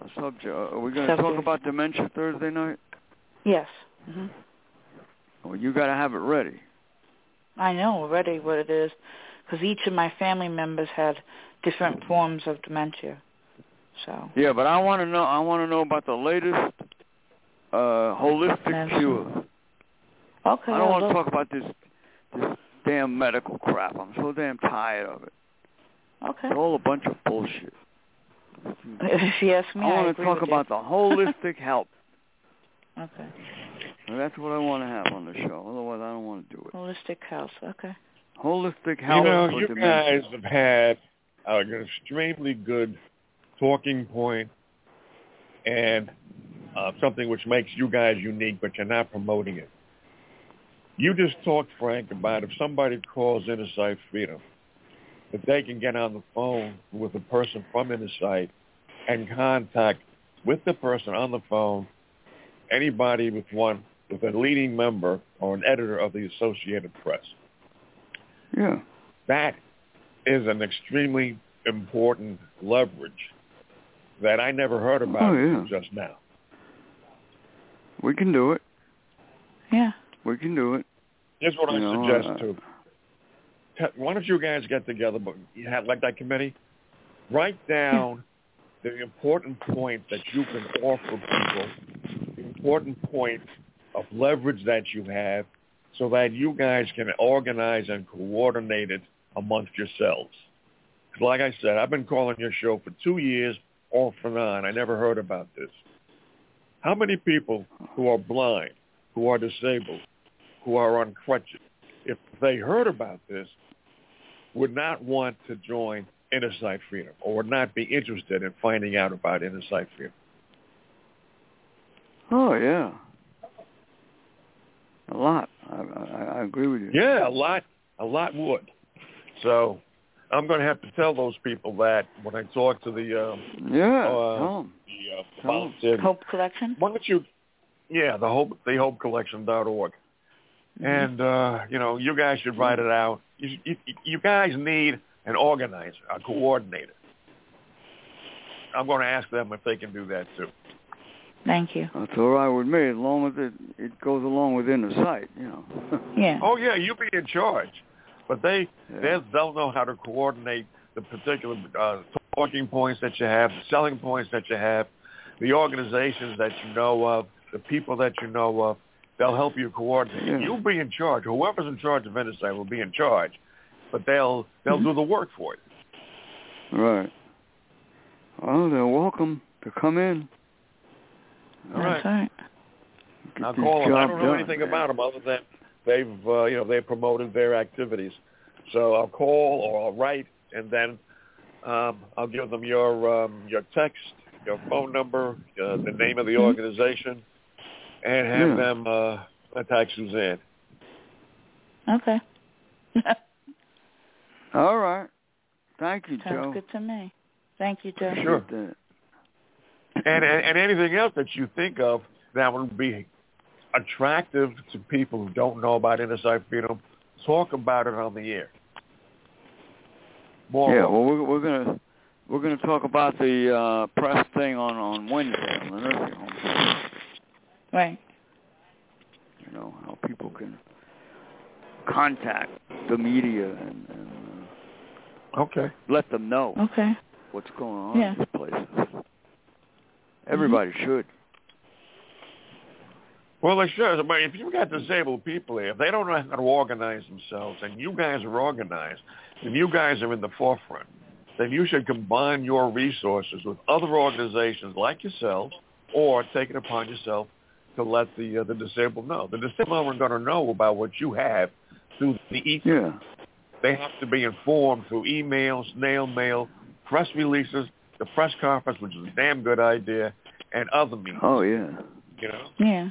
a subject. Are we going to talk about dementia Thursday night? Yes. Mhm. Well, you got to have it ready. I know already what it is, because each of my family members had different forms of dementia. So. Yeah, but I want to know. I want to know about the latest uh, holistic Dementia. cure. Okay. I don't want to talk about this this damn medical crap. I'm so damn tired of it. Okay. It's all a bunch of bullshit. (laughs) If you ask me, I I want to talk about the (laughs) holistic help. Okay. And that's what I want to have on the show. Otherwise, I don't want to do it. Holistic health. Okay. Holistic You know, you dementia. guys have had an extremely good talking point and uh, something which makes you guys unique, but you're not promoting it. You just talked, Frank, about if somebody calls Inner Sight Freedom, that they can get on the phone with a person from Inner Sight and contact with the person on the phone anybody with one with a leading member or an editor of the Associated Press Yeah. that is an extremely important leverage that I never heard about Oh, yeah. just now. We can do it. Yeah. We can do it. Here's what You I know, suggest uh, too. Te- Why don't you guys get together, but you have like that committee, write down the important point that you can offer people, the important point of leverage that you have, so that you guys can organize and coordinate it amongst yourselves. 'Cause like I said, I've been calling your show for two years off and on. I never heard about this. How many people who are blind, who are disabled, who are on crutches, if they heard about this, would not want to join Inner Freedom or would not be interested in finding out about Inner Freedom? Oh yeah. A lot. I, I, I agree with you. Yeah, a lot, a lot would. So I'm going to have to tell those people that when I talk to the um, Yeah. Uh, tell 'em. the uh, Tell 'em. Hope Collection. Why don't you? Yeah, the hope the hopecollection.org. Mhm. And uh, you know, you guys should write it out. You, you, you guys need an organizer, a coordinator. I'm going to ask them if they can do that too. Thank you. That's all right with me, as long as it it goes along within the site, you know. (laughs) Yeah. Oh yeah, you be in charge, but they Yeah. they they'll know how to coordinate the particular uh, talking points that you have, the selling points that you have, the organizations that you know of, the people that you know of, They'll help you coordinate. Yeah. You'll be in charge. Whoever's in charge of Insight will be in charge, but they'll they'll Mm-hmm. do the work for you. Right. Well, they're welcome to come in. All That's right. right. Get I'll call them. I don't know done, anything man. about them other than they've uh, you know they've promoted their activities. So I'll call or I'll write, and then um, I'll give them your um, your text, your phone number, uh, the name of the organization, and have Yeah. them uh, contact Suzanne. Okay. (laughs) All right. Thank you, Sounds Joe. good to me. Thank you, Joe. Sure. Appreciate that. and, and and anything else that you think of that would be attractive to people who don't know about inner freedom, talk about it on the air. More Yeah, of well, we're, we're gonna we're gonna talk about the uh, press thing on on Wednesday on the nursing home. Right. You know how people can contact the media and, and uh, okay. let them know Okay. what's going on Yeah. in these places. Everybody should. Well, they should. But if you've got disabled people here, if they don't know how to organize themselves, and you guys are organized, and you guys are in the forefront, then you should combine your resources with other organizations like yourselves, or take it upon yourself to let the uh, the disabled know. The disabled aren't going to know about what you have through the ether. Yeah. They have to be informed through emails, snail mail, press releases, the press conference, which is a damn good idea, and other means. Oh yeah. You know. Yeah.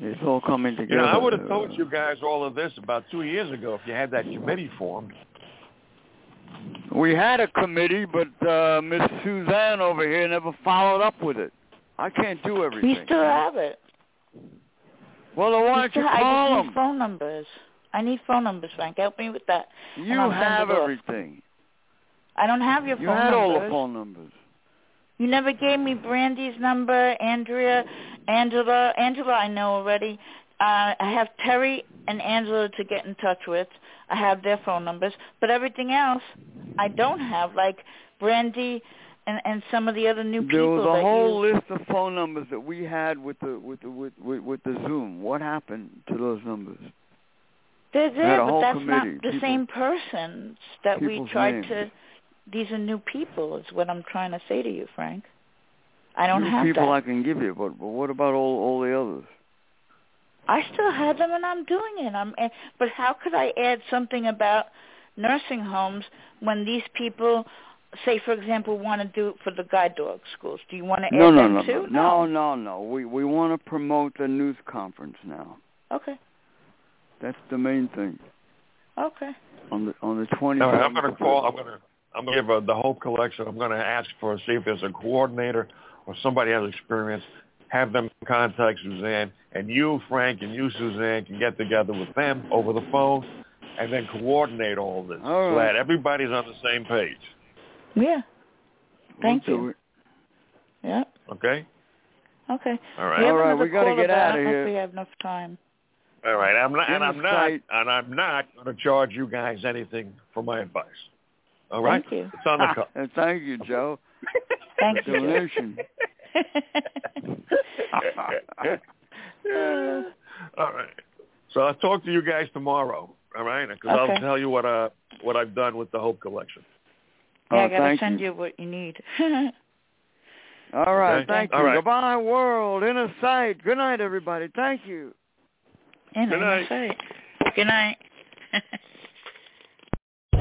It's all coming together. You know, I would have told you guys all of this about two years ago if you had that committee formed. We had a committee, but uh, Miss Suzanne over here never followed up with it. I can't do everything. We still have it. Well, then why We don't still- you I call just them? need phone numbers. I need phone numbers, Frank. Help me with that. You and I'll send have it off. everything. I don't have your You phone had all the phone numbers. You never gave me Brandy's number, Andrea, Angela. Angela, I know already. Uh, I have Terry and Angela to get in touch with. I have their phone numbers, but everything else I don't have, like Brandy and and some of the other new people. There was a whole you. list of phone numbers that we had with the with the with with, with the Zoom. What happened to those numbers? They're there, but that's committee. not the People- same persons that we tried names. to. These are new people. Is what I'm trying to say to you, Frank. I don't New have people that. I can give you, but, but what about all all the others? I still have them, and I'm doing it. I'm, eh, but how could I add something about nursing homes when these people, say for example, want to do it for the guide dog schools? Do you want to add No, no, them no, too? no, no, no, no. We we want to promote the news conference now. Okay. That's the main thing Okay. on the on the twenty. All right, I'm going to call. I'm going to. I'm going to give uh, the Hope Collection. I'm going to ask for see if there's a coordinator or somebody has experience. Have them contact Suzanne, and you, Frank, and you, Suzanne, can get together with them over the phone, and then coordinate all this. All right. Glad everybody's on the same page. Yeah. Thank We'll you. do. Yeah. Okay. Okay. All right. We all right. we gotta caller, get but I don't know here. If we have enough time. All right. I'm not, and I'm not, and I'm not going to charge you guys anything for my advice. All right. Thank you. It's on the cup. (laughs) And thank you, Joe. (laughs) Thank you. Donation. (laughs) all right. So I'll talk to you guys tomorrow. All right, because Okay. I'll tell you what uh what I've done with the Hope Collection. yeah, I Oh, gotta send you. you what you need. All right, Okay. thank you. All right. Goodbye, world. Inner Sight. Good night, everybody. Thank you. And Good I'm night. sorry. Good night.